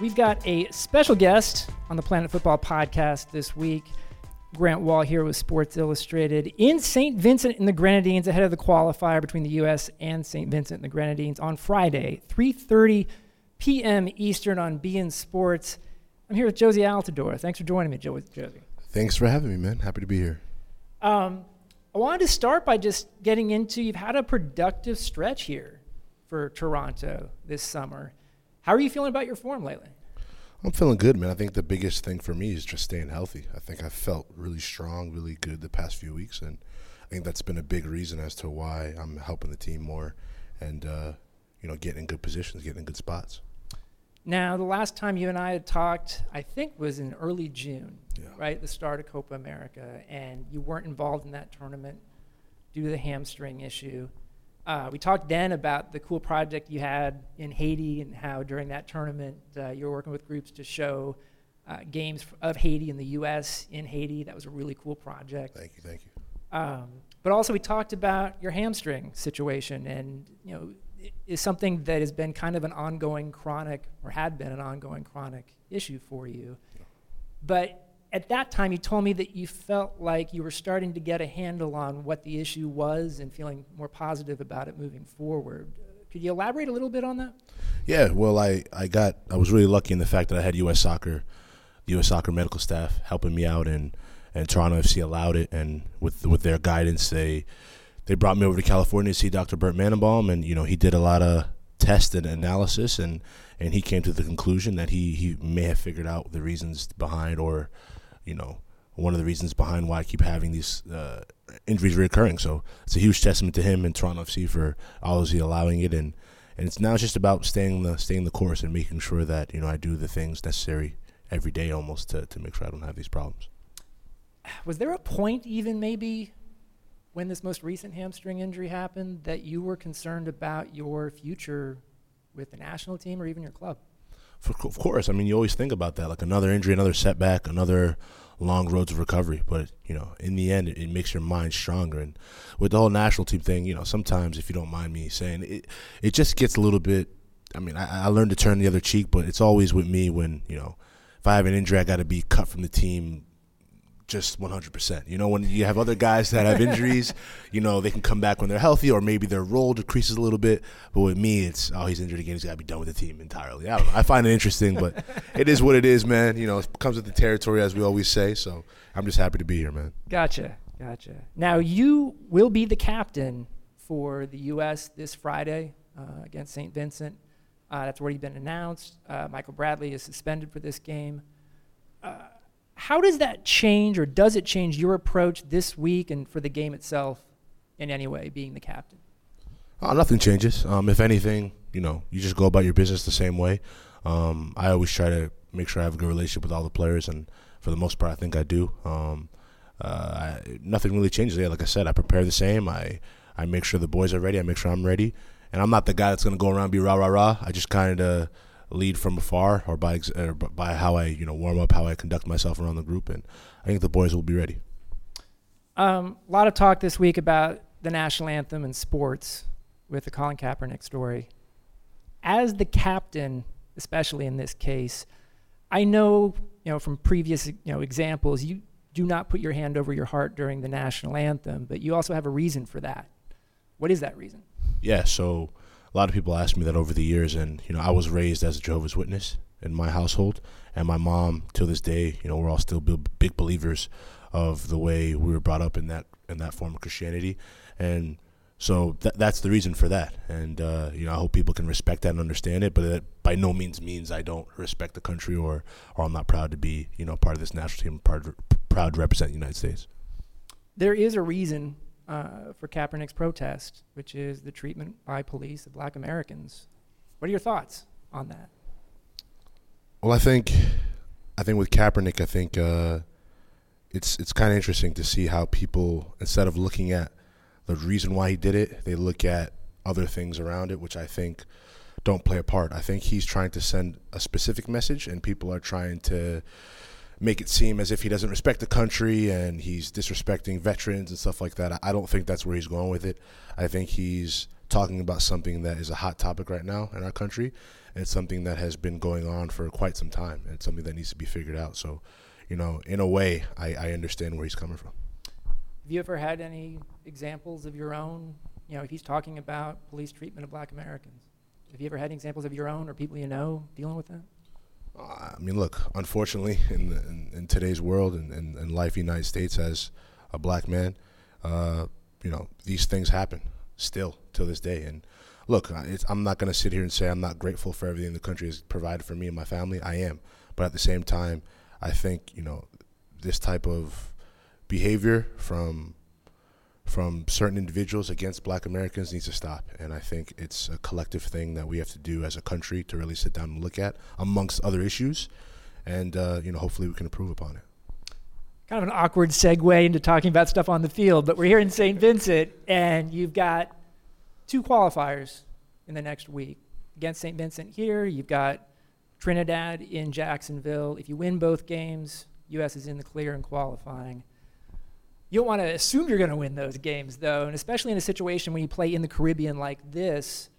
We've got a special guest on the Planet Football podcast this week. Grant Wahl here with Sports Illustrated in St. Vincent and the Grenadines ahead of the qualifier between the U.S. and St. Vincent and the Grenadines on Friday, 3.30 p.m. Eastern on beIN Sports. I'm here with Jozy Altidore. Thanks for joining me, Jo- Jozy. Thanks for having me, man. Happy to be here. Um, I wanted to start by just getting into you've had a productive stretch here for Toronto this summer. How are you feeling about your form lately? I'm feeling good, man. I think the biggest thing for me is just staying healthy. I think I felt really strong, really good the past few weeks, and I think that's been a big reason as to why I'm helping the team more and, uh, you know, getting in good positions, getting in good spots. Now, the last time you and I had talked, I think, was in early June, Yeah. right? The start of Copa America, and you weren't involved in that tournament due to the hamstring issue. Uh, we talked then about the cool project you had in Haiti and how during that tournament uh, you were working with groups to show uh, games of Haiti in the U.S. in Haiti. That was a really cool project. Thank you, thank you. Um, but also, we talked about your hamstring situation, and you know, is something that has been kind of an ongoing chronic, or had been an ongoing chronic issue for you. But at that time, you told me that you felt like you were starting to get a handle on what the issue was and feeling more positive about it moving forward. Could you elaborate a little bit on that? Yeah, well, I, I got I was really lucky in the fact that I had U.S. Soccer, the U.S. Soccer medical staff helping me out, and and Toronto FC allowed it, and with with their guidance, they they brought me over to California to see Dr. Bert Mandelbaum, and you know he did a lot of tests and analysis, and and he came to the conclusion that he he may have figured out the reasons behind, or you know one of the reasons behind why I keep having these uh, injuries reoccurring. So it's a huge testament to him and Toronto FC for obviously allowing it, and and it's now it's just about staying the staying the course and making sure that you know I do the things necessary every day almost to, to make sure I don't have these problems. Was there a point, even maybe, when this most recent hamstring injury happened, that you were concerned about your future with the national team or even your club? For, of course, I mean you always think about that, like another injury, another setback, another long roads of recovery. But you know, in the end, it, it makes your mind stronger. And with the whole national team thing, you know, sometimes if you don't mind me saying, it it just gets a little bit. I mean, I, I learned to turn the other cheek, but it's always with me when you know, if I have an injury, I got to be cut from the team just 100%. You know, when you have other guys that have injuries, you know, they can come back when they're healthy or maybe their role decreases a little bit. But with me, it's, oh, he's injured again. He's got to be done with the team entirely. I don't know. I find it interesting, but it is what it is, man. You know, it comes with the territory, as we always say. So I'm just happy to be here, man. Gotcha. Gotcha. Now you will be the captain for the U.S. this Friday uh, against St. Vincent. Uh, that's already been announced. Uh, Michael Bradley is suspended for this game. Uh, how does that change, or does it change your approach this week and for the game itself in any way, being the captain? Oh, nothing changes. Um, if anything, you know, you just go about your business the same way. Um, I always try to make sure I have a good relationship with all the players, and for the most part, I think I do. Um, uh, I, nothing really changes there. Like I said, I prepare the same. I I make sure the boys are ready. I make sure I'm ready, and I'm not the guy that's going to go around and be rah rah rah. I just kind of lead from afar, or by or by how I you know warm up, how I conduct myself around the group, and I think the boys will be ready. Um, a lot of talk this week about the national anthem and sports with the Colin Kaepernick story. As the captain, especially in this case, I know you know from previous you know examples you do not put your hand over your heart during the national anthem, but you also have a reason for that. What is that reason? Yeah, so a lot of people ask me that over the years, and you know, I was raised as a Jehovah's Witness in my household, and my mom, till this day, you know, we're all still big believers of the way we were brought up in that in that form of Christianity, and so th- that's the reason for that. And uh, you know, I hope people can respect that and understand it. But by no means means I don't respect the country or or I'm not proud to be you know part of this national team, part proud to represent the United States. There is a reason uh, for Kaepernick's protest, which is the treatment by police of Black Americans. What are your thoughts on that? Well, I think, I think with Kaepernick, I think uh, it's it's kind of interesting to see how people, instead of looking at the reason why he did it, they look at other things around it, which I think don't play a part. I think he's trying to send a specific message, and people are trying to make it seem as if he doesn't respect the country and he's disrespecting veterans and stuff like that. I don't think that's where he's going with it. I think he's talking about something that is a hot topic right now in our country. It's something that has been going on for quite some time. And something that needs to be figured out. So, you know, in a way, I, I understand where he's coming from. Have you ever had any examples of your own? You know, if he's talking about police treatment of black Americans. Have you ever had any examples of your own or people you know dealing with that? I mean, look, unfortunately, in, in, in today's world and in, in, in, life, United States, as a black man, uh, you know, these things happen still till this day. And look, I'm not going to sit here and say I'm not grateful for everything the country has provided for me and my family. I am. But at the same time, I think, you know, this type of behavior from from certain individuals against black Americans needs to stop. And I think it's a collective thing that we have to do as a country to really sit down and look at, amongst other issues. And, uh, you know, hopefully we can improve upon it. Kind of an awkward segue into talking about stuff on the field, but we're here in St. Vincent, and you've got two qualifiers in the next week. Against St. Vincent here, you've got Trinidad in Jacksonville. If you win both games, U.S. is in the clear in qualifying. You don't want to assume you're going to win those games, though, and especially in a situation when you play in the Caribbean like this.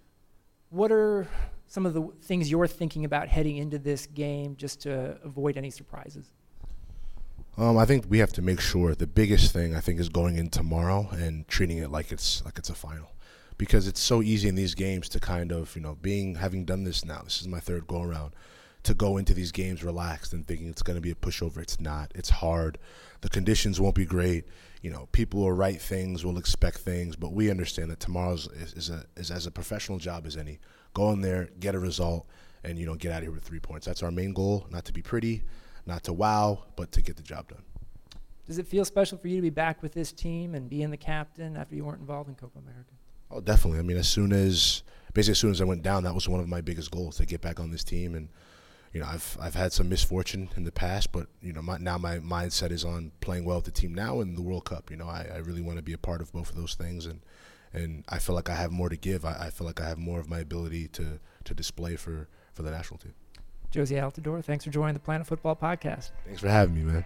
What are some of the things you're thinking about heading into this game just to avoid any surprises? Um, I think we have to make sure the biggest thing I think is going in tomorrow and treating it like it's like it's a final, because it's so easy in these games to kind of you know being having done this now. This is my third go around to go into these games relaxed and thinking it's going to be a pushover. It's not. It's hard. The conditions won't be great. You know, people will write things, will expect things, but we understand that tomorrow's is, is, a, is as a professional job as any. Go in there, get a result, and you know, get out of here with three points. That's our main goal. Not to be pretty, not to wow, but to get the job done. Does it feel special for you to be back with this team and being the captain after you weren't involved in Copa America? Oh, definitely. I mean, as soon as basically as soon as I went down, that was one of my biggest goals to get back on this team and you know, I've I've had some misfortune in the past, but you know, my, now my mindset is on playing well with the team now and the World Cup. You know, I, I really want to be a part of both of those things, and and I feel like I have more to give. I, I feel like I have more of my ability to to display for for the national team. Jozy Altidore, thanks for joining the Planet Football podcast. Thanks for having me, man.